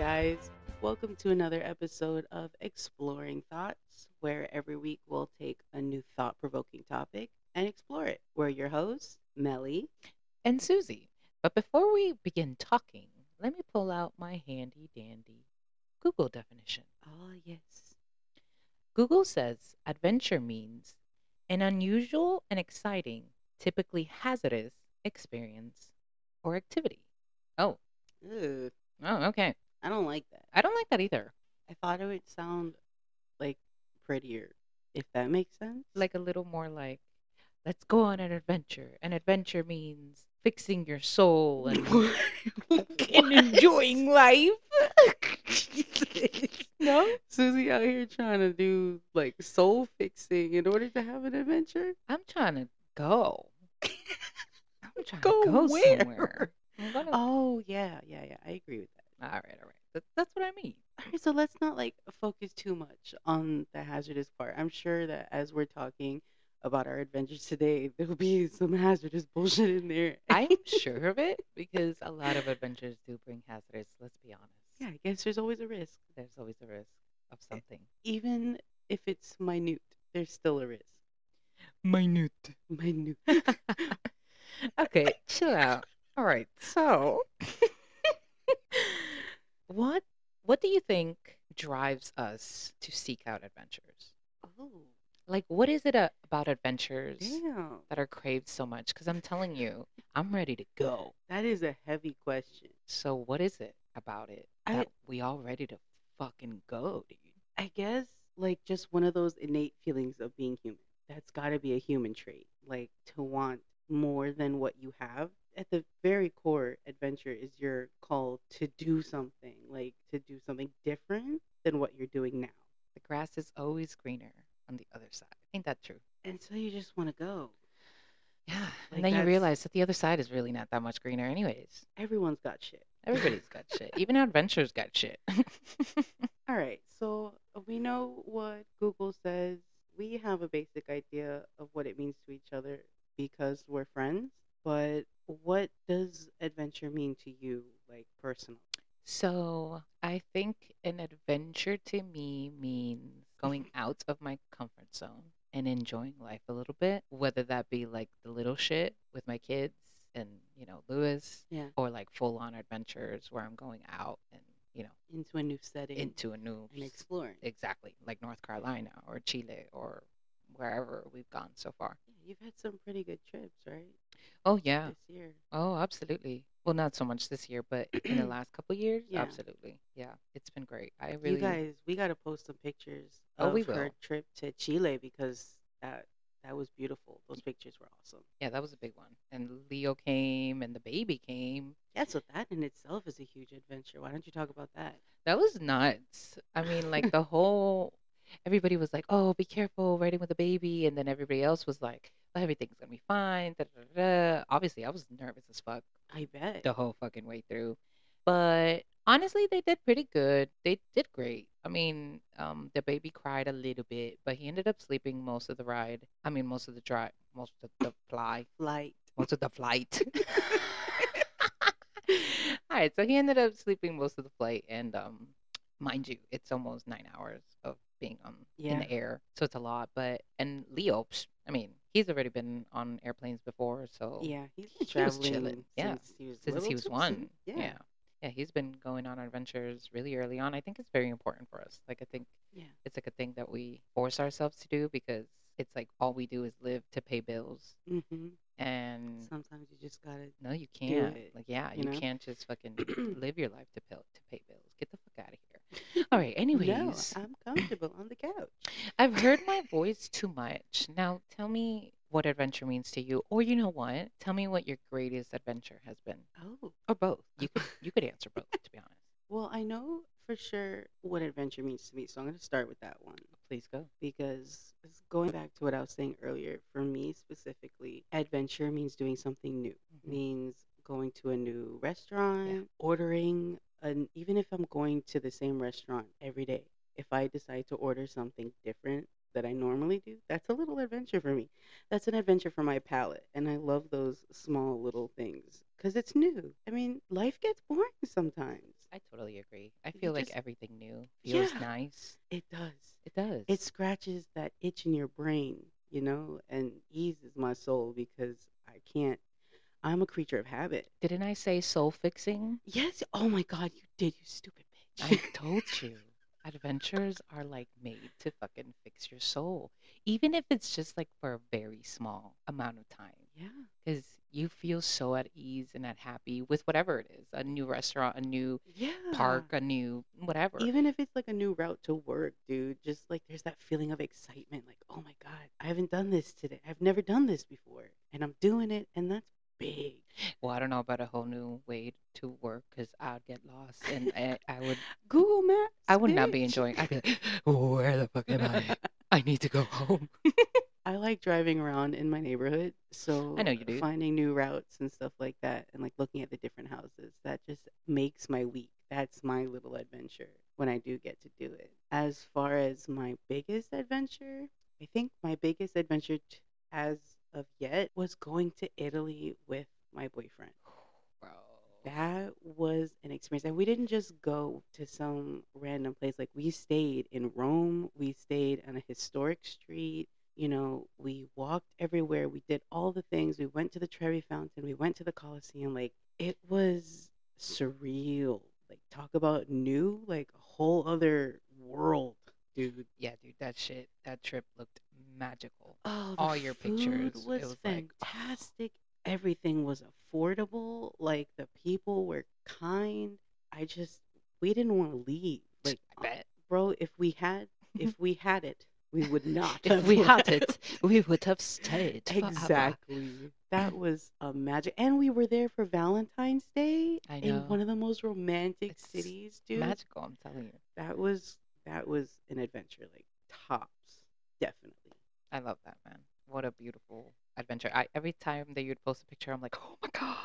guys? Welcome to another episode of Exploring Thoughts, where every week we'll take a new thought provoking topic and explore it. We're your hosts, Melly. and Susie. But before we begin talking, let me pull out my handy dandy Google definition. Oh, yes. Google says adventure means an unusual and exciting, typically hazardous experience or activity. Oh, oh, okay. I don't like that. I don't like that either. I thought it would sound like prettier, if that makes sense. Like a little more like, let's go on an adventure. An adventure means fixing your soul and, and enjoying life. no? Susie out here trying to do like soul fixing in order to have an adventure. I'm trying to go. I'm trying Go to go where? somewhere. Gonna- Oh yeah, yeah, yeah. I agree with that. All right, all right. That, that's what I mean. All right, so let's not like focus too much on the hazardous part. I'm sure that as we're talking about our adventures today, there'll be some hazardous bullshit in there. I'm sure of it because a lot of adventures do bring hazards. Let's be honest. yeah, I guess there's always a risk, There's always a risk of something. even if it's minute. There's still a risk. Minute. Minute. okay, chill out. All right. So, what what do you think drives us to seek out adventures? oh, Like, what is it a- about adventures damn. that are craved so much? Because I'm telling you, I'm ready to go. That is a heavy question. So, what is it about it I- that we all ready to fucking go, dude? I guess like just one of those innate feelings of being human. That's got to be a human trait, like to want more than what you have. At the very core, adventure is your call to do something, like to do something different than what you're doing now. The grass is always greener on the other side. Ain't that true? And so you just want to go. Yeah. Like, and then you realize that the other side is really not that much greener, anyways. Everyone's got shit. Everybody's got shit. Even our adventures got shit. All right, so we know what Google says. We have a basic idea of what it means to each other because we're friends. But what does adventure mean to you, like personally? So I think an adventure to me means going out of my comfort zone and enjoying life a little bit, whether that be like the little shit with my kids and, you know, Lewis, Yeah. or like full on adventures where I'm going out and, you know, Into a new setting into a new, and exploring. exactly, like North Carolina or Chile or wherever we've gone so far. You've had some pretty good trips, right? Oh, yeah. This year. Oh, absolutely. Well, not so much this year, but in the last couple years, Yeah. absolutely. Yeah, it's been great. I really You guys, we got to post some pictures Oh, of we her will. trip to Chile because that that was beautiful. Those pictures were awesome. Yeah, that was a big one. And Leo came and the baby came. Yeah, so that in itself is a huge adventure. Why don't you talk about that? That was nuts. I mean, like the whole everybody was like, "Oh, be careful riding with a baby," and then everybody else was like, well, "Everything's gonna be fine." Da, da, da. Obviously, I was nervous as fuck I bet. the whole fucking way through, but honestly, they did pretty good. They did great. I mean, um, the baby cried a little bit, but he ended up sleeping most of the ride. I mean, most of the drive, most of the fly. Flight. most of the flight. All right, so he ended up sleeping most of the flight, and um, mind you, it's almost nine hours of being um in the air, so it's a lot. But and Leo, psh, I mean, he's already been on airplanes before, so Yeah, he's he traveling chilling. Yeah, since he was since he was so- one, Yeah. yeah. yeah, he's been going on adventures really early on. I think it's very important for us. Like, I think Yeah. it's like a thing that we force ourselves to do because it's like all we do is live to pay bills, hmm and Sometimes you just gotta. no, you can't. it, like, yeah, you you, know? can't just fucking live your life to pay to pay bills. Get the fuck out of here. All right. Anyways, No, I'm comfortable on the couch. I've heard my voice too much. Now, tell me what adventure means to you, or you know what? Tell me what your greatest adventure has been, Oh, or both. You could you could answer both, to be honest. well, I know for sure what adventure means to me, so I'm gonna start with that one. Please go. because going back to what I was saying earlier, for me specifically, adventure means doing something new. Mhm. Means going to a new restaurant, ordering an even if I'm going to the same restaurant every day, if I decide to order something different that I normally do, that's a little adventure for me. That's an adventure for my palate, and I love those small little things cuz it's new. I mean, life gets boring sometimes. I totally agree. I feel like everything new feels Yeah. nice. It does. It does. It scratches that itch in your brain, you know, and eases my soul because I can't. I'm a creature of habit. Didn't I say soul fixing? Yes. Oh my God, you did, you stupid bitch. I told you. Adventures are like made to fucking fix your soul, even if it's just like for a very small amount of time. yeah. Because you feel so at ease and at happy with whatever it is a new restaurant, a new Yeah. park, a new whatever. Even if it's like a new route to work, dude, just like there's that feeling of excitement, like, oh my God, I haven't done this today. I've never done this before. And I'm doing it, and that's big. Well, I don't know about a whole new way to work because I'd get lost and I, I would Google Maps. I would not be bitch. enjoying. I'd be like, where the fuck am I? I need to go home. I like driving around in my neighborhood, so I know you do. Finding new routes and stuff like that, and like looking at the different houses, that just makes my week. That's my little adventure when I do get to do it. As far as my biggest adventure, I think my biggest adventure t- as of yet was going to Italy with my boyfriend. Bro. That was an experience. And we didn't just go to some random place. Like we stayed in Rome, we stayed on a historic street. You know, we walked everywhere. We did all the things. We went to the Trevi Fountain, we went to the Colosseum. Like it was surreal. Like talk about new, like a whole other world, dude. Yeah, dude, that shit, that trip looked magical. Oh, the All your food pictures, it was, was like, oh. fantastic. Everything was affordable. Like the people were kind. I just we didn't want to leave. Like, bro, if we had if we had it, we would not. If we had it, we would have stayed. forever. Exactly. That was a magic. And we were there for Valentine's Day I in one of the most romantic It's cities, dude. Magical, I'm telling you. That was that was an adventure, like tops. Definitely. I love that, man. What a beautiful adventure. I every time that you'd post a picture, I'm like, oh my god.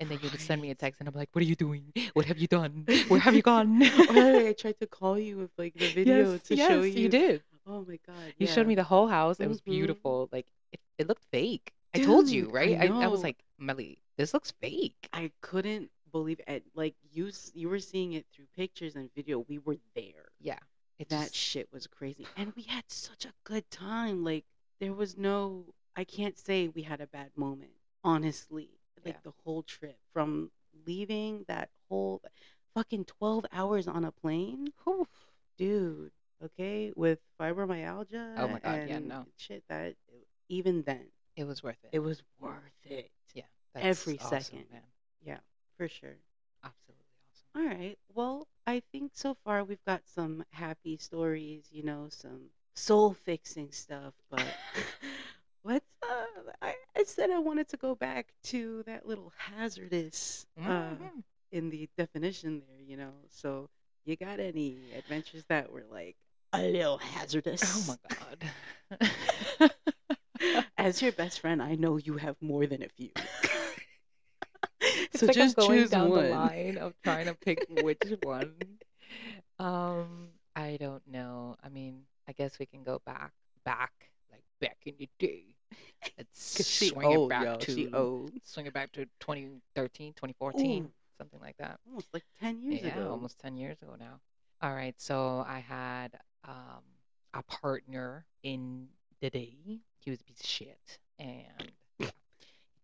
And then you would send me a text, and I'm like, what are you doing? What have you done? Where have you gone? oh, I tried to call you with like the video yes, to yes, show you did. Oh my god. You yeah. showed me the whole house. It was Mhm. beautiful. Like it, it looked fake. I told you, Dude, I right? I, I, was like, Melly, this looks fake. I couldn't believe it. Like you, you were seeing it through pictures and video. We were there. Yeah. It That just- shit was crazy, and we had such a good time. Like there was no, I can't say we had a bad moment. Honestly, like Yeah. the whole trip from leaving that whole fucking twelve hours on a plane, Whew. dude. Okay, with fibromyalgia. Oh my God, and yeah, no. shit. That even then, it was worth it. it was worth it. That's every awesome, second. man. Yeah, for sure. Absolutely. All right. Well, I think so far we've got some happy stories, you know, some soul fixing stuff, but let's uh I, I said I wanted to go back to that little hazardous uh Mhm. in the definition there, you know. So you got any adventures that were like a little hazardous? Oh my god. As your best friend, I know you have more than a few. So like just I'm going choose down one. the line of trying to pick which one. Um, I don't know. I mean, I guess we can go back, back, like back in the day. Let's swing it back yo. to old. swing it back to 2013, 2014, Ooh. something like that. Almost like ten years yeah, ago. almost 10 years ago now. All right, so I had um, a partner in the day. He was a piece of shit, and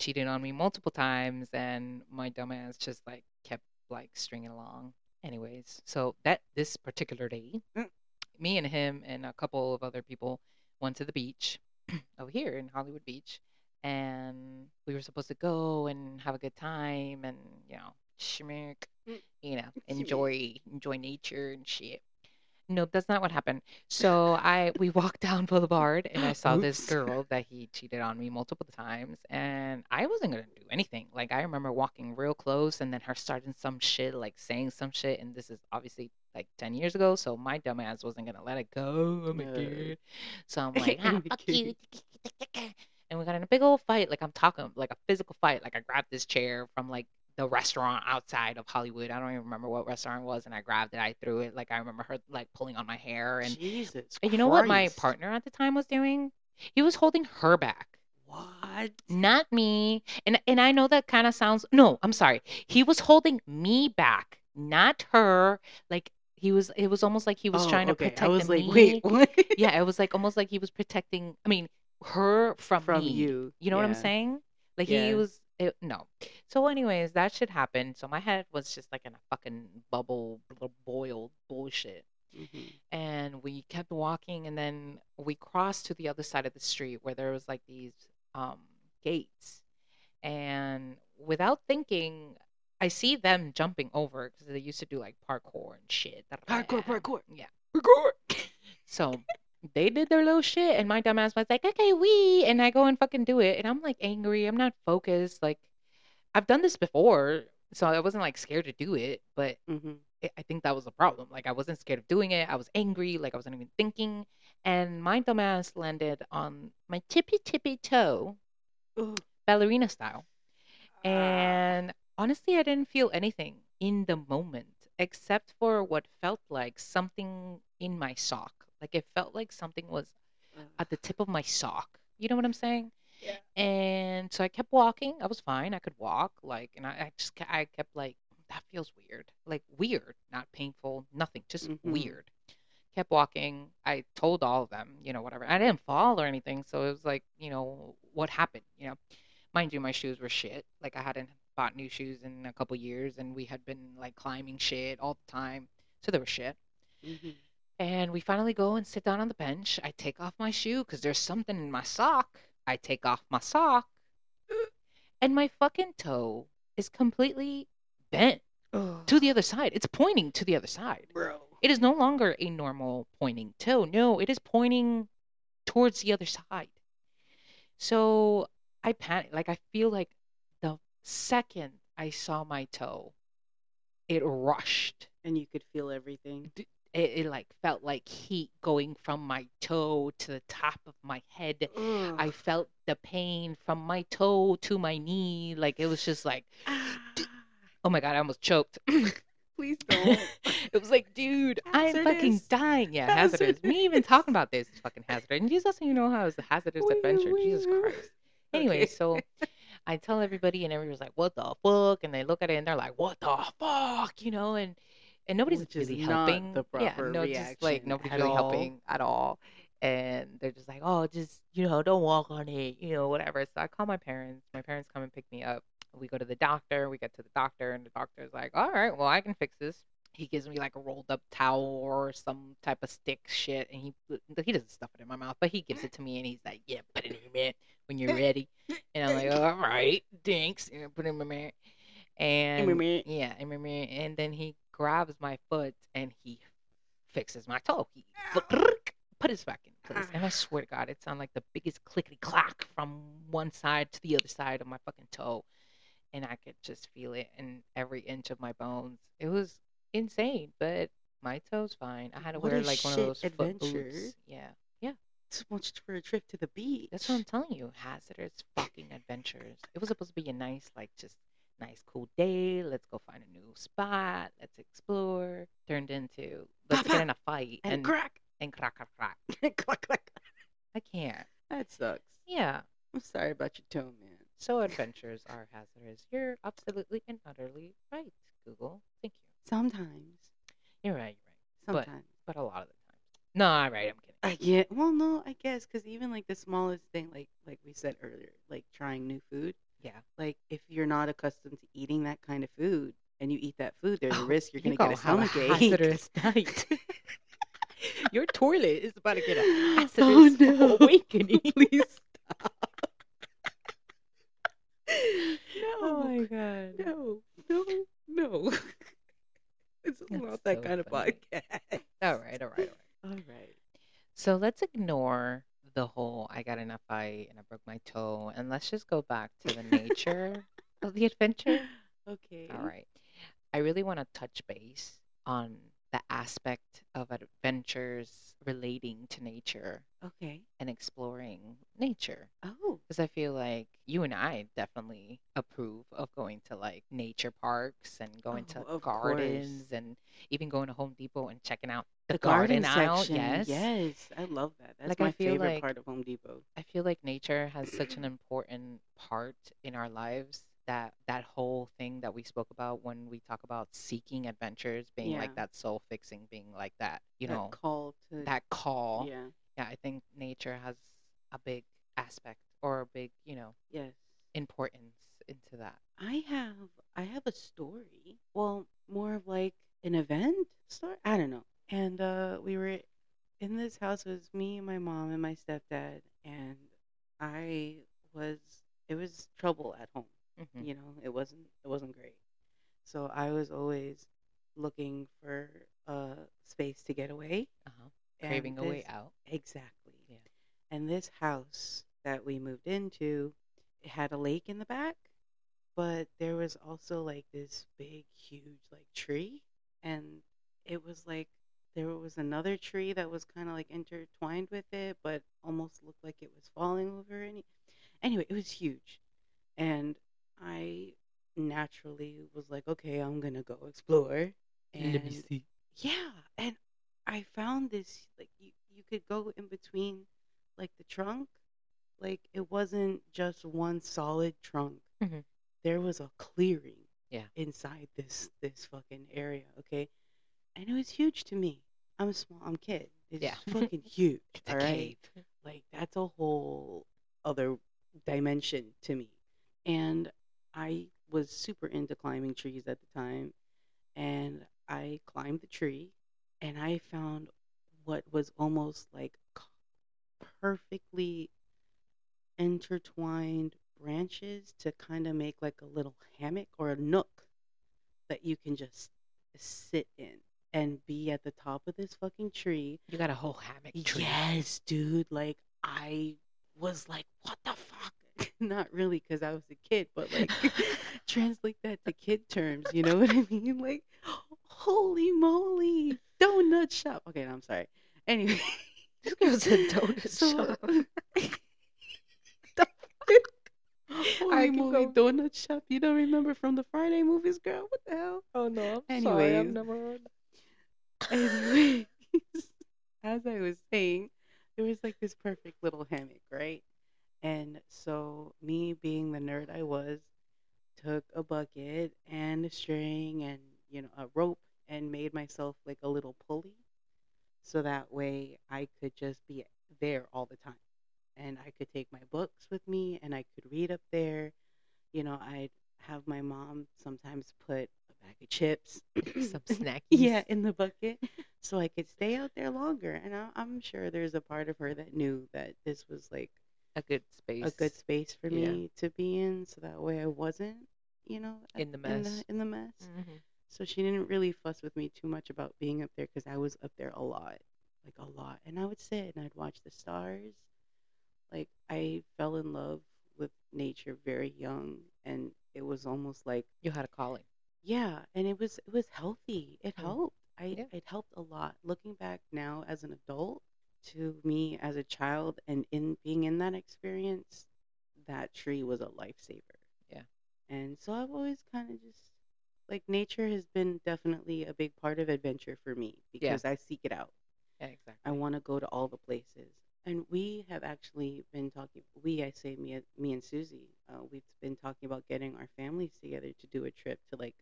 cheated on me multiple times, and my dumbass just like kept like stringing along. Anyways, so that this particular day, Mm. me and him and a couple of other people went to the beach over here in Hollywood Beach, and we were supposed to go and have a good time and you know schmick, Mm. you know, enjoy enjoy nature and shit. Nope, that's not what happened. So I we walked down Boulevard and I saw this girl that he cheated on me multiple times and I wasn't gonna do anything. Like I remember walking real close and then her starting some shit, like saying some shit, and this is obviously like ten years ago, so my dumbass wasn't gonna let it go. My No. god. So I'm like, ah, fuck you. And we got in a big old fight. Like I'm talking like a physical fight. Like I grabbed this chair from like the restaurant outside of Hollywood. I don't even remember what restaurant it was, and I grabbed it. I threw it. Like I remember her like pulling on my hair, and, Jesus. and you know what my partner at the time was doing? He was holding her back, What? not me. And and I know that kind of sounds no. I'm sorry. He was holding me back not her. Like he was, it was almost like he was Oh, trying to okay. protect I was like, me. wait, yeah, it was like almost like he was protecting. I mean, her from From me. you. You know what I'm saying? Like he was. It, no. So, anyways, that shit happened. So my head was just like in a fucking bubble, bl- boiled bullshit. Mhm. And we kept walking, and then we crossed to the other side of the street where there was like these um, gates. And without thinking, I see them jumping over because they used to do like parkour and shit. Parkour, parkour. Yeah. Parkour. So they did their little shit, and my dumbass was like, okay, we. And I go and fucking do it. And I'm like angry. I'm not focused. Like, I've done this before. So I wasn't like scared to do it. But Mhm. I- I think that was the problem. Like, I wasn't scared of doing it. I was angry. Like, I wasn't even thinking. And my dumbass landed on my tippy tippy toe, Ugh. ballerina style. Ah. And honestly, I didn't feel anything in the moment except for what felt like something in my sock. Like it felt like something was at the tip of my sock. You know what I'm saying? Yeah. And so I kept walking. I was fine. I could walk. Like, and I, I just I kept like that feels weird. Like weird, not painful, nothing, just Mhm. weird. Kept walking. I told all of them, you know, whatever. I didn't fall or anything, so it was like, you know, what happened? You know, mind you, my shoes were shit. Like I hadn't bought new shoes in a couple years, and we had been like climbing shit all the time, so they were shit. Mhm. And we finally go and sit down on the bench. I take off my shoe because there's something in my sock. I take off my sock, and my fucking toe is completely bent Ugh. to the other side. It's pointing to the other side. bro. It is no longer a normal pointing toe. No, it is pointing towards the other side. So I panic. Like I feel like the second I saw my toe, it rushed. And you could feel everything. It, it like felt like heat going from my toe to the top of my head. I felt the pain from my toe to my knee. Like it was just like, oh my god, I almost choked. Please don't. it was like, dude, I'm fucking dying. Yeah, hazardous. Me even talking about this is fucking hazardous. And Jesus even know how it's a hazardous Wee, adventure. Jesus wee. Christ. Anyway, Okay. so I tell everybody, and everybody's like, "What the fuck?" And they look at it, and they're like, "What the fuck?" You know, and and nobody's Which really helping. yeah, no, just like nobody's really all. helping at all. And they're just like, "Oh, just you know, don't walk on it," you know, whatever. So I call my parents. My parents come and pick me up. We go to the doctor. We get to the doctor, and the doctor's like, "All right, well, I can fix this." He gives me like a rolled up towel or some type of stick shit, and he he doesn't stuff it in my mouth, but he gives it to me, and he's like, "Yeah, put it in your mouth when you're ready." And I'm like, "All right, thanks." And I put it in my mouth, and yeah, in my mouth. And then he grabs my foot and he fixes my toe. He put his back in place, and I ah. swear to God, it sounded like the biggest clickety clack from one side to the other side of my fucking toe, and I could just feel it in every inch of my bones. It was insane, but my toe's fine. I had to What wear like one of those foot boots. Yeah, yeah. So much for a trip to the beach. That's what I'm telling you. Hazardous fucking adventures. It was supposed to be a nice, like, just nice, cool day. Let's go find a new spot. Let's explore. Turned into let's get in a fight and, and crack. and crack, crack, crack. clack, clack. I can't. That sucks. Yeah. I'm sorry about your toe, man. So adventures are hazardous. You're absolutely and utterly right, Google. Thank you. Sometimes. You're right. You're right. Sometimes. But a lot of the time. No, all right. I'm kidding. I get. Well, no, I guess because even like the smallest thing, like like we said earlier, like trying new food. Yeah. Like if you're not accustomed to eating that kind of food and you eat that food, there's a Oh, risk you're you gonna get a stomach a ache. Your toilet is about to get a hazardous Oh, no. awakening. Please stop. Oh my god. no, no, no. it's That's not that so kind of funny. podcast. All right, all right, all right. All right. So let's ignore the whole I got in a fight and I broke my toe and let's just go back to the nature of the adventure. Okay. All right. I really want to touch base on the aspect of adventures relating to nature Okay. and exploring nature. Oh. Because I feel like you and I definitely approve of going to like nature parks and going Oh, to gardens course. and even going to Home Depot and checking out the, The garden, garden. Yes. Yes. I love that. That's Like, my favorite like- part of Home Depot. I feel like nature has such an important part in our lives that that whole thing that we spoke about when we talk about seeking adventures being Yeah. like that soul fixing being like that you that know call to that call yeah yeah i think nature has a big aspect or a big you know yes importance into that I have I have a story. Well, more of like an event story. I don't know. And uh we were in this house. It was me and my mom and my stepdad, and I was it was trouble at home. Mhm. You know, it wasn't it wasn't great. So I was always looking for a space to get away. uh-huh. craving a way out Exactly. Yeah. And this house that we moved into, it had a lake in the back, but there was also like this big, huge like tree, and it was like there was another tree that was kind of like intertwined with it, but almost looked like it was falling over. Any anyway, it was huge, and I naturally was like, okay, I'm gonna go explore. And yeah, and I found this like you you could go in between like the trunk, like it wasn't just one solid trunk. Mhm. There was a clearing. Yeah. Inside this this fucking area, okay, and it was huge to me. I'm a small. I'm kid. It's Yeah. fucking huge. all right? cave like that's a whole other dimension to me and i was super into climbing trees at the time and i climbed the tree and i found what was almost like perfectly intertwined branches to kind of make like a little hammock or a nook that you can just sit in and be at the top of this fucking tree you got a whole hammock tree Yes, dude. Like I was like, what the fuck? Not really, because I was a kid, but like translate that to kid terms. You know what I mean? Like, holy moly, donut shop. Okay, no, I'm sorry. Anyway, This girl's a donut so, shop. the fuck? Holy keep moly, going. donut shop. You don't remember from the Friday movies, girl? What the hell? oh no i'm sorry, I've i've never heard Anyways, as I was saying, there was like this perfect little hammock, right? And so, me being the nerd I was, took a bucket and a string and, you know, a rope and made myself like a little pulley. So that way I could just be there all the time. And I could take my books with me and I could read up there. You know, I'd have my mom sometimes put a bag of chips, some snackies yeah, in the bucket, so I could stay out there longer. And I, I'm sure there's a part of her that knew that this was like a good space a good space for Yeah. me to be in, so that way I wasn't, you know, In the in mess. the, in the mess. Mhm. So she didn't really fuss with me too much about being up there because I was up there a lot, like a lot. And I would sit and I'd watch the stars. Like I fell in love with nature very young, and it was almost like you had a calling yeah, and it was it was healthy. It Mm. helped. I Yeah. it helped a lot. Looking back now as an adult to me as a child and in being in that experience, that tree was a lifesaver. Yeah. And so I've always kind of just like nature has been definitely a big part of adventure for me because I seek it out. yeah exactly I want to go to all the places. And we have actually been talking. We, I say, me, me and Susie, uh, we've been talking about getting our families together to do a trip to like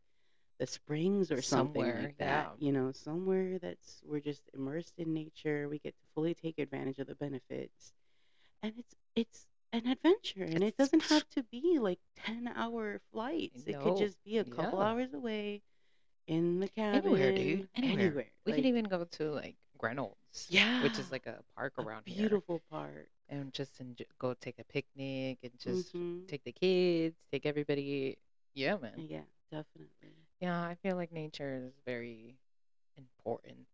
the springs or something Somewhere, like that. yeah. You know, somewhere that's we're just immersed in nature. We get to fully take advantage of the benefits, and it's it's an adventure. And it doesn't have to be like ten hour flights. It could just be a couple yeah. hours away in the cabin. anywhere dude anywhere, Anywhere. we like, could even go to like Reynolds yeah, which is like a park a around here beautiful park. and just enjoy, go take a picnic and just Mhm. take the kids, take everybody. Yeah, man. Yeah, definitely. Yeah, I feel like nature is very important.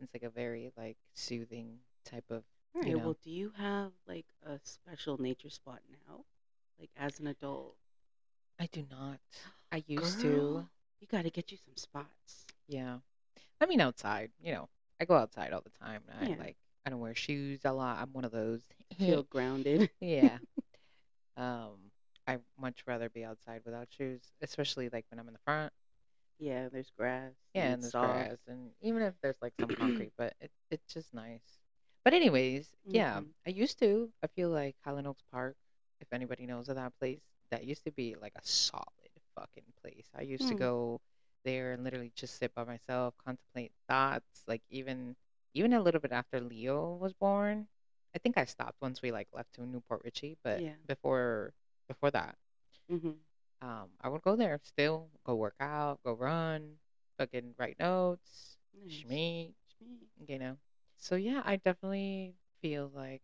It's like a very like soothing type of. All right. You know. Well, do you have like a special nature spot now, like as an adult? I do not. I used to. You got to get you some spots. Yeah. I mean, outside. You know, I go outside all the time. I Yeah. like. I don't wear shoes a lot. I'm one of those. Feel grounded. yeah. Um, I much rather be outside without shoes, especially like when I'm in the front. Yeah, there's grass. Yeah, and there's soft. grass, and even if there's like some concrete, but it, it's just nice. But anyways, yeah, Mhm. I used to. I feel like Highland Oaks Park if anybody knows of that place, that used to be like a solid fucking place. I used to Hmm. go there and literally just sit by myself, contemplate thoughts. Like even even a little bit after Leo was born, I think I stopped once we like left to New Port Richey. But Yeah. before before that, hmm um, I would go there still, go work out, go run, fucking write notes, Nice. Schmeat. you know. So yeah, I definitely feel like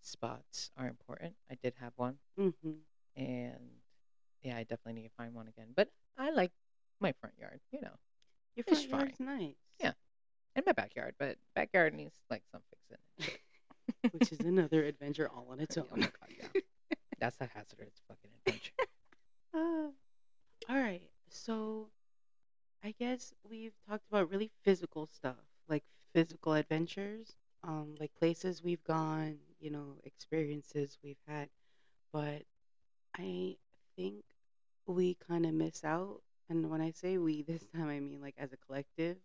spots are important. I did have one, Mhm. and yeah, I definitely need to find one again. But I like my front yard, you know, Your It's front yard's nice. Yeah. and my backyard. But backyard needs like some fixing. Which is another adventure all on its Oh own. my god, yeah, that's a hazardous fucking adventure. Uh, all right. So I guess we've talked about really physical stuff, like physical adventures, um, like places we've gone, you know, experiences we've had. But I think we kind of miss out. And when I say we this time, I mean like as a collective,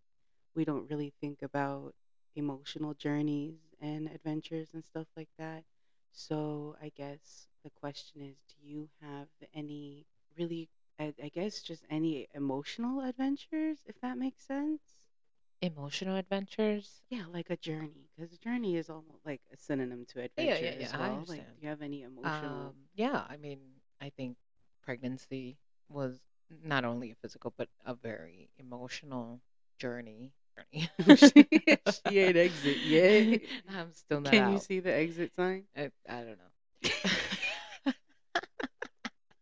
we don't really think about emotional journeys and adventures and stuff like that. So I guess the question is, do you have any really, I, I guess, just any emotional adventures, if that makes sense? Emotional adventures. Yeah, like a journey, because journey is almost like a synonym to adventure yeah, adventure yeah, as I well. Like, do you have any emotional? Um, yeah, I mean, I think pregnancy was not only a physical but a very emotional journey. journey. She- she ain't exit yet. I'm still not Can out. you see the exit sign? I, I don't know.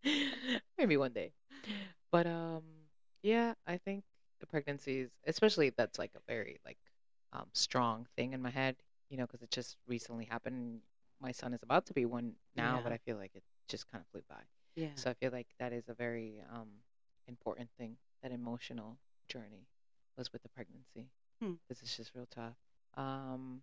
Maybe one day. But um yeah, I think the pregnancies, especially that's like a very like um strong thing in my head, you know, because it just recently happened. My son is about to be one now, but I feel like it just kind of flew by. Yeah. So I feel like that is a very um important thing. That emotional journey was with the pregnancy. Hmm. This is just real tough. Um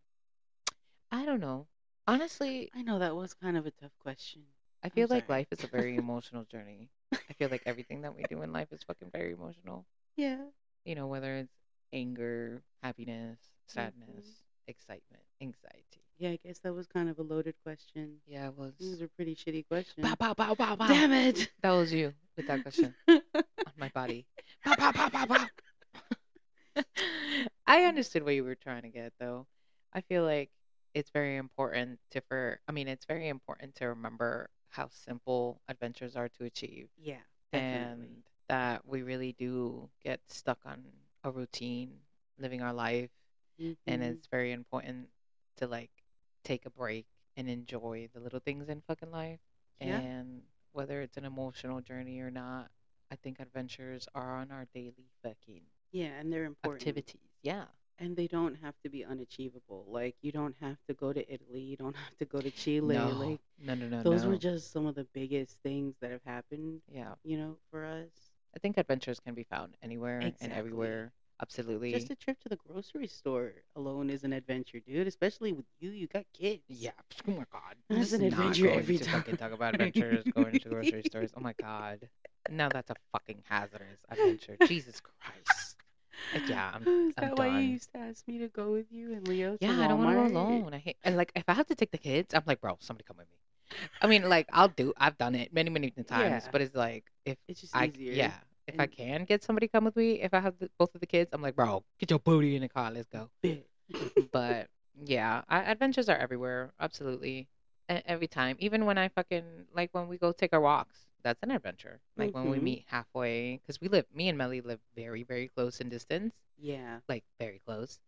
I don't know. Honestly, I know that was kind of a tough question. I feel like life is a very emotional journey. I feel like everything that we do in life is fucking very emotional. Yeah. You know, whether it's anger, happiness, sadness, Mm-hmm. excitement, anxiety. Yeah, I guess that was kind of a loaded question. Yeah, it was. It was a pretty shitty question. Bow, bow, bow, bow, bow. Damn it! That was you with that question on my body. Bow, bow, bow, bow, bow. I understood what you were trying to get, though. I feel like it's very important to for. I mean, it's very important to remember how simple adventures are to achieve. yeah, and that we really do get stuck on a routine living our life and Mhm. it's very important to like take a break and enjoy the little things in fucking life Yeah. and whether it's an emotional journey or not i think adventures are on our daily fucking yeah, and they're important. activities yeah And they don't have to be unachievable. Like you don't have to go to Italy. You don't have to go to Chile. no Like no no no those no. were just some of the biggest things that have happened. yeah You know, for us. i think adventures can be found anywhere and everywhere absolutely Just a trip to the grocery store alone is an adventure, dude. Especially with you. You got kids. Yeah. Oh my god. That's an adventure every time. Fucking talk about adventures going to grocery stores. Oh my god. Now that's a fucking hazardous adventure. Jesus Christ. Yeah, I'm. Is I'm that why done. you used to ask me to go with you and Leo? Yeah, I don't want to go alone. I hate and like if I have to take the kids, I'm like, bro, somebody come with me. I mean, like I'll do. I've done it many, many times, Yeah. but it's like if It's just I easier. yeah. If I And- can get somebody come with me, if I have the, both of the kids, I'm like, bro, get your booty in the car, let's go. Bit. but yeah, I, adventures are everywhere. Absolutely, e- every time. Even when I fucking like when we go take our walks, that's an adventure. Like when we Mhm. meet halfway, because we live, me and Melly live very, very close in distance, yeah. like very close.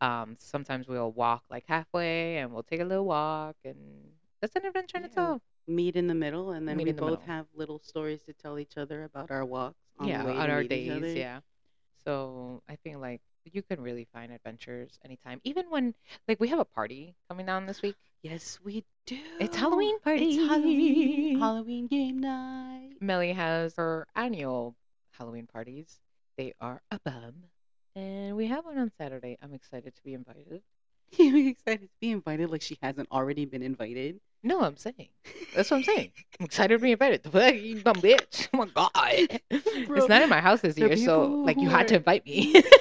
Um, sometimes we'll walk like halfway, and we'll take a little walk, and that's an adventure in Yeah. itself. Meet in the middle, and then Meet we both middle. have little stories to tell each other about our walks. On yeah, on our meet each other. days, yeah. So I think like you can really find adventures anytime, even when like we have a party coming down this week. Yes, we do. It's Halloween party. It's Halloween. Halloween game night. Melly has her annual Halloween parties. They are a bum. And we have one on Saturday. I'm excited to be invited. I'm excited to be invited, like she hasn't already been invited. No, I'm saying. That's what I'm saying. I'm excited to be invited. The fuck, you dumb bitch. Oh my god. Bro, it's not in my house this year, so like you had to invite me.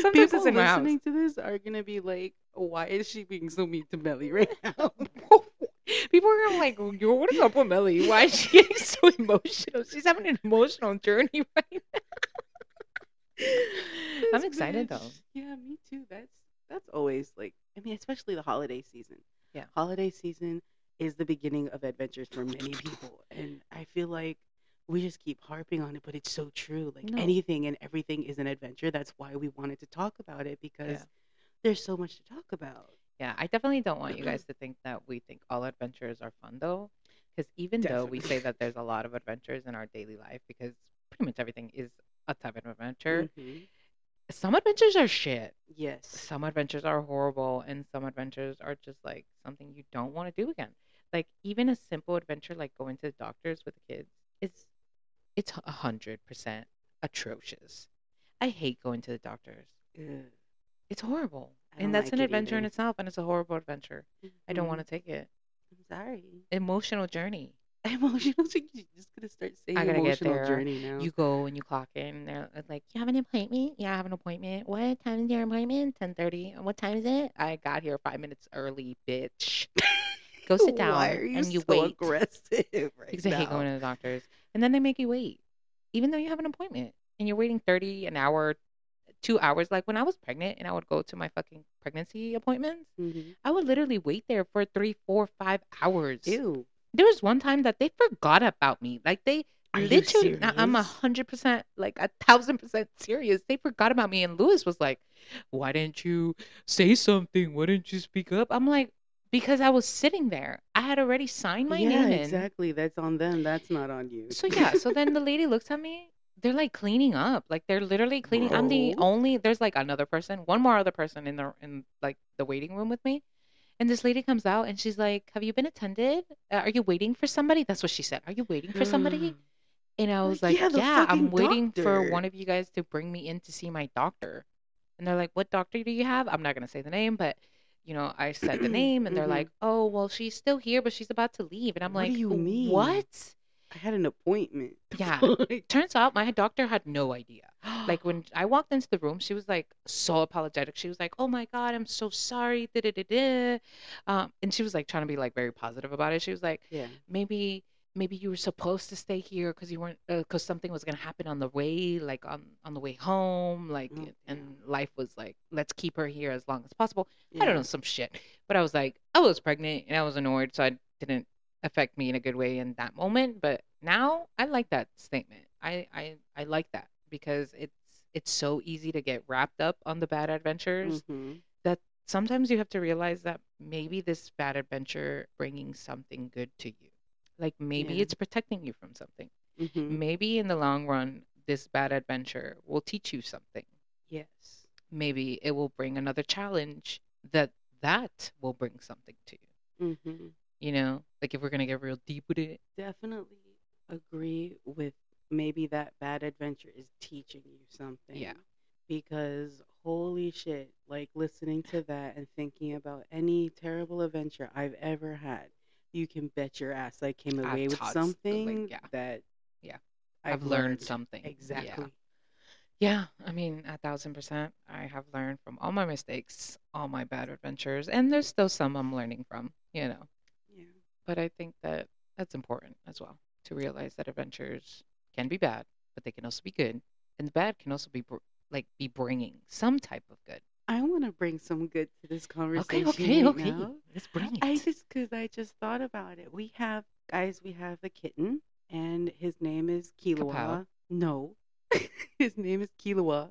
Sometimes People my house. listening to this are gonna be like, "Why is she being so mean to Melly right now?" People are like, "Yo, what is up with Melly? Why is she getting so emotional? She's having an emotional journey right now." I'm excited, bitch. though. Yeah, me too. That's that's always like I mean, especially the holiday season. Yeah. Holiday season is the beginning of adventures for many people. And I feel like we just keep harping on it, but it's so true. Like No. anything and everything is an adventure. That's why we wanted to talk about it because Yeah. There's so much to talk about. Yeah, I definitely don't want you guys to think that we think all adventures are fun though, because even though we say that there's a lot of adventures in our daily life, because pretty much everything is a type of adventure, Mhm. some adventures are shit. Yes. Some adventures are horrible, and some adventures are just like something you don't want to do again. Like even a simple adventure like going to the doctors with the kids is it's a hundred percent atrocious. I hate going to the doctors. Ugh. It's horrible. I don't And that's like an it adventure in either. itself, and it's a horrible adventure. I don't want to mm-hmm. take it. I'm sorry. Emotional journey. Emotional. You're just gonna start saying I gotta get emotional there. journey now. You go and you clock in, and they're like, "You have an appointment? Yeah, I have an appointment. What time is your appointment? Ten thirty. What time is it? I got here five minutes early, bitch. Go sit down Why are you and you so wait. aggressive right Because I hate now? going to the doctors, and then they make you wait, even though you have an appointment, and you're waiting thirty an hour, two hours. Like when I was pregnant, and I would go to my fucking pregnancy appointments, Mhm. I would literally wait there for three, four, five hours. Ew. There was one time that they forgot about me. Like they Are literally, I'm a hundred percent, like a thousand percent serious. They forgot about me, and Lewis was like, "Why didn't you say something? Why didn't you speak up?" I'm like, "Because I was sitting there. I had already signed my yeah, name in." exactly. That's on them. That's not on you. So yeah, so then the lady looks at me. They're like cleaning up. Like they're literally cleaning. I'm the only. There's like another person, one more other person in the in like the waiting room with me. And this lady comes out and she's like, "Have you been attended? Uh, Are you waiting for somebody?" That's what she said. Are you waiting for somebody? And I was Like, yeah, "Yeah, I'm waiting for one of you guys to bring me in to see my doctor." And they're like, "What doctor do you have?" I'm not gonna say the name, but you know, I said the name, and they're Mhm. like, "Oh, well, she's still here, but she's about to leave." And I'm What do like, you mean? "What?" I had an appointment. Yeah. Like, Turns out my doctor had no idea. Like when I walked into the room, she was like so apologetic. She was like, "Oh my god, I'm so sorry." Da, da, da, da. Um, and she was like trying to be like very positive about it. She was like, yeah. maybe maybe you were supposed to stay here because you weren't because something was gonna happen on the way, like on on the way home, like Mm, and life was like, let's keep her here as long as possible. I don't know some shit, but I was like, I was pregnant and I was annoyed, so I didn't affect me in a good way in that moment. But now I like that statement. I I I like that because it's it's so easy to get wrapped up on the bad adventures Mhm. that sometimes you have to realize that maybe this bad adventure bringing something good to you. Like maybe Yeah. it's protecting you from something. Mhm. Maybe in the long run, this bad adventure will teach you something. Yes. Maybe it will bring another challenge that that will bring something to you. Mhm. You know, like if we're gonna get real deep with it. Definitely agree with maybe that bad adventure is teaching you something. yeah Because holy shit, like listening to that and thinking about any terrible adventure I've ever had, you can bet your ass I came I've away with taught s- like, something yeah. that Yeah. I've, I've, learned, something. Yeah. Exactly. Yeah, I mean, a thousand percent. I have learned from all my mistakes, all my bad adventures, and there's still some I'm learning from, you know. But I think that that's important as well to realize that adventures can be bad, but they can also be good, and the bad can also be br- like be bringing some type of good. I want to bring some good to this conversation. Okay, okay, right okay. now. Let's bring it. I just because I just thought about it. We have guys. We have a kitten, and his name is Kilowa. Kapow. No, his name is Kilowa,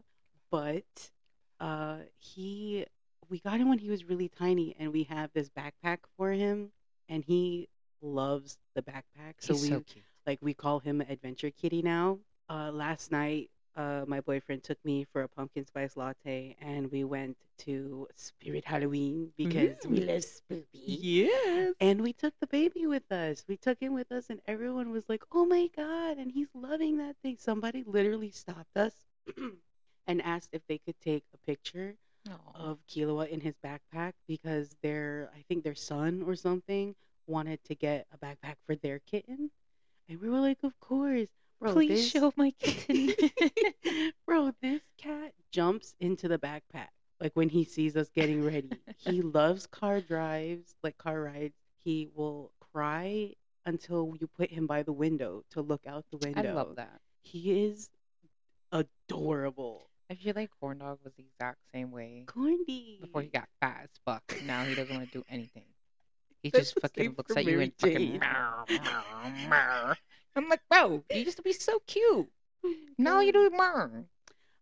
but uh, he we got him when he was really tiny, and we have this backpack for him, and he loves the backpack. So He's we so like we call him Adventure Kitty now. Uh, last night, uh, my boyfriend took me for a pumpkin spice latte, and we went to Spirit Halloween because we Ooh. love spooky. Yes. And we took the baby with us. We took him with us, and everyone was like, "Oh my god!" And he's loving that thing. Somebody literally stopped us and asked if they could take a picture Aw. of Kilowa in his backpack because their, I think their son or something, wanted to get a backpack for their kitten, and we were like, "Of course, bro." Please this- show my kitten. Bro, this cat jumps into the backpack like when he sees us getting ready. he loves car drives, like car rides. He will cry until you put him by the window to look out the window. I love that. He is adorable. I feel like Corn Dog was the exact same way Corny. before he got fat as fuck. Now he doesn't want to do anything. He That's just fucking looks at you and fucking. Meow, meow, meow. I'm like, bro, you used to be so cute. Now you do meow.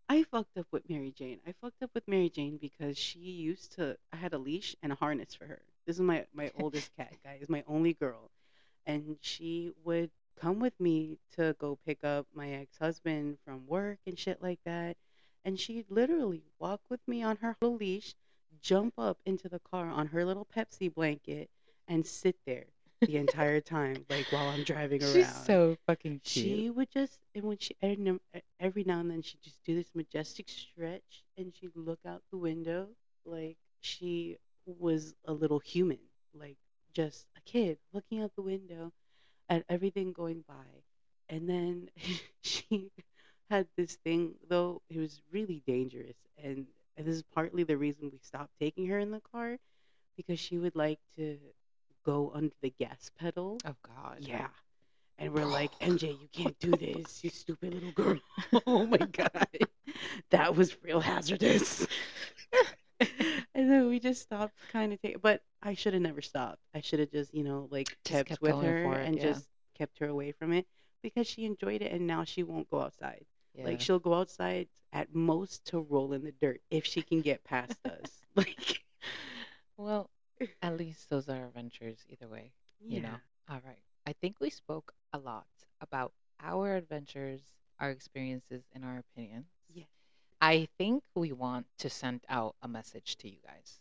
I fucked up with Mary Jane. I fucked up with Mary Jane because she used to. I had a leash and a harness for her. This is my my oldest cat, guys, my only girl, and she would come with me to go pick up my ex husband from work and shit like that. And she'd literally walk with me on her little leash, jump up into the car on her little Pepsi blanket, and sit there the entire time, like while I'm driving around. She's so fucking cute. She would just, and when she, every, every now and then, she'd just do this majestic stretch and she'd look out the window like she was a little human, like just a kid looking out the window at everything going by. And then she had this thing, though, it was really dangerous. And, and this is partly the reason we stopped taking her in the car because she would like to go under the gas pedal. oh God. Yeah. And we're like, MJ, you can't do this, you stupid little girl. oh my God. That was real hazardous. and then we just stopped kind of taking, but I should have never stopped. I should have just, you know, like Just kept, kept with her it, and yeah. just kept her away from it because she enjoyed it and now she won't go outside. Yeah. Like she'll go outside at most to roll in the dirt if she can get past us. Like, well, at least those are adventures either way. You know. All right. I think we spoke a lot about our adventures, our experiences, and our opinions. Yes. I think we want to send out a message to you guys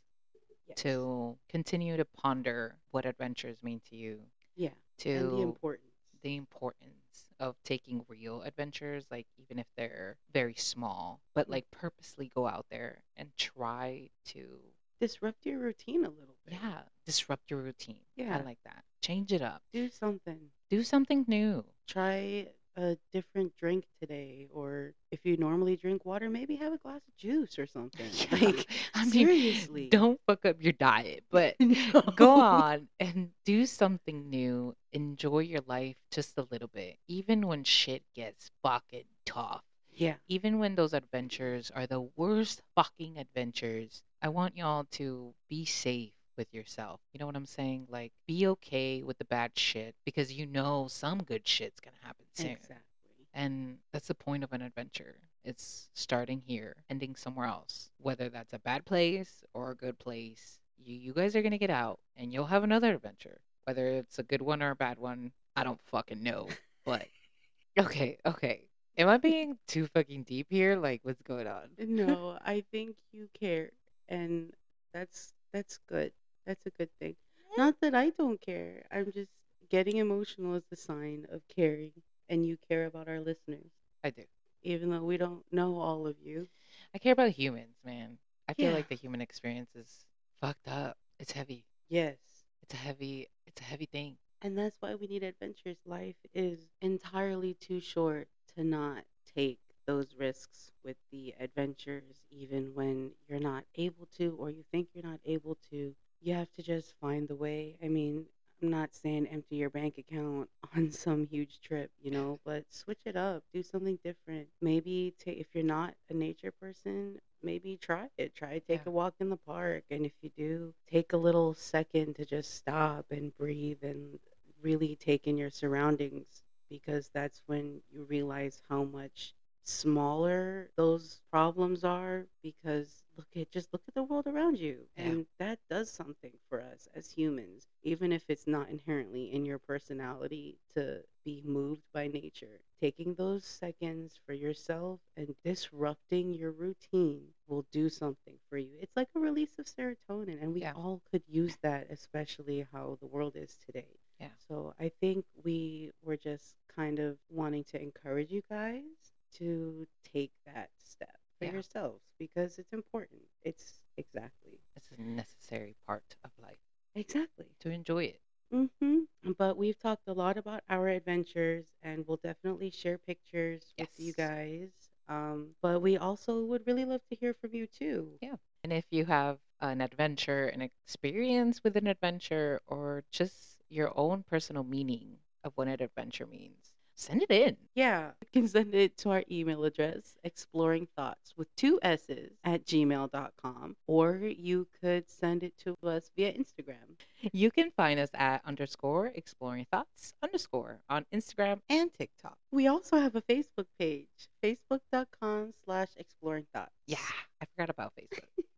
Yes. to continue to ponder what adventures mean to you, Yeah. to And the importance. the importance of taking real adventures, like even if they're very small, but mm. like purposely go out there and try to, Disrupt your routine a little bit. yeah, disrupt your routine. Yeah. I like that. Change it up. Do something. Do something new. try a different drink today or if you normally drink water maybe have a glass of juice or something Yeah, like I mean, seriously Don't fuck up your diet, but No. go on and do something new. Enjoy your life just a little bit, even when shit gets fucking tough. yeah even when those adventures are the worst fucking adventures, I want y'all to be safe with yourself. You know what I'm saying? Like, be okay with the bad shit because you know some good shit's gonna happen soon. exactly And that's the point of an adventure. It's starting here, ending somewhere else. Whether that's a bad place or a good place, you, you guys are gonna get out and you'll have another adventure. Whether it's a good one or a bad one, I don't fucking know. But okay, okay. Am I being too fucking deep here? Like, what's going on? no i think you care and that's that's good that's a good thing not that i don't care i'm just getting emotional is a sign of caring and you care about our listeners I do. even though we don't know all of you I care about humans, man. I feel Yeah. like the human experience is fucked up. It's heavy. yes It's a heavy. It's a heavy thing. And that's why we need adventures. Life is entirely too short to not take those risks with the adventures, even when you're not able to or you think you're not able to. You have to just find the way. I mean, I'm not saying empty your bank account on some huge trip, you know, but switch it up, do something different. Maybe if you're not a nature person, maybe try it. Try take Yeah. a walk in the park, and if you do, take a little second to just stop and breathe and really take in your surroundings because that's when you realize how much smaller those problems are because look at just look at the world around you Yeah. and that does something for us as humans even if it's not inherently in your personality to be moved by nature taking those seconds for yourself and disrupting your routine will do something for you it's like a release of serotonin and we Yeah. all could use that especially how the world is today Yeah. so I think we were just kind of wanting to encourage you guys to take that step for Yeah. yourselves because it's important. It's exactly. It's a necessary part of life Exactly. to enjoy it. hmm But we've talked a lot about our adventures and we'll definitely share pictures with you guys. Um, but we also would really love to hear from you too. Yeah. And if you have an adventure, an experience with an adventure, or just your own personal meaning of what an adventure means, send it in. Yeah, you can send it to our email address, exploring thoughts with two S's at gmail.com, or you could send it to us via Instagram. You can find us at underscore exploring thoughts underscore on Instagram and TikTok. We also have a Facebook page, facebook.com slash exploring thoughts. Yeah, I forgot about Facebook.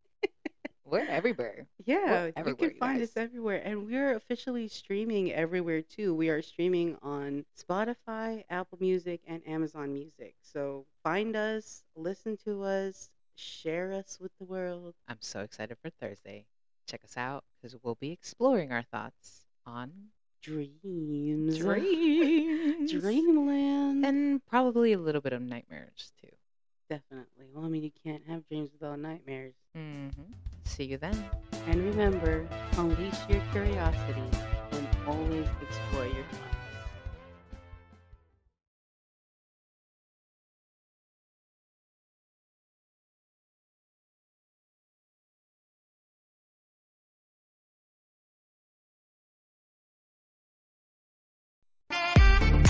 We're everywhere. Yeah, you everywhere, can you find us everywhere. And we're officially streaming everywhere too. We are streaming on Spotify, Apple Music, and Amazon Music. So find us, listen to us, share us with the world. I'm so excited for Thursday. Check us out because we'll be exploring our thoughts on Dreams. dreams. Dreamland. And probably a little bit of nightmares too. Definitely. Well, I mean, you can't have dreams without nightmares. hmm See you then. And remember, unleash your curiosity and always explore your thoughts.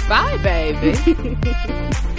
Bye, baby.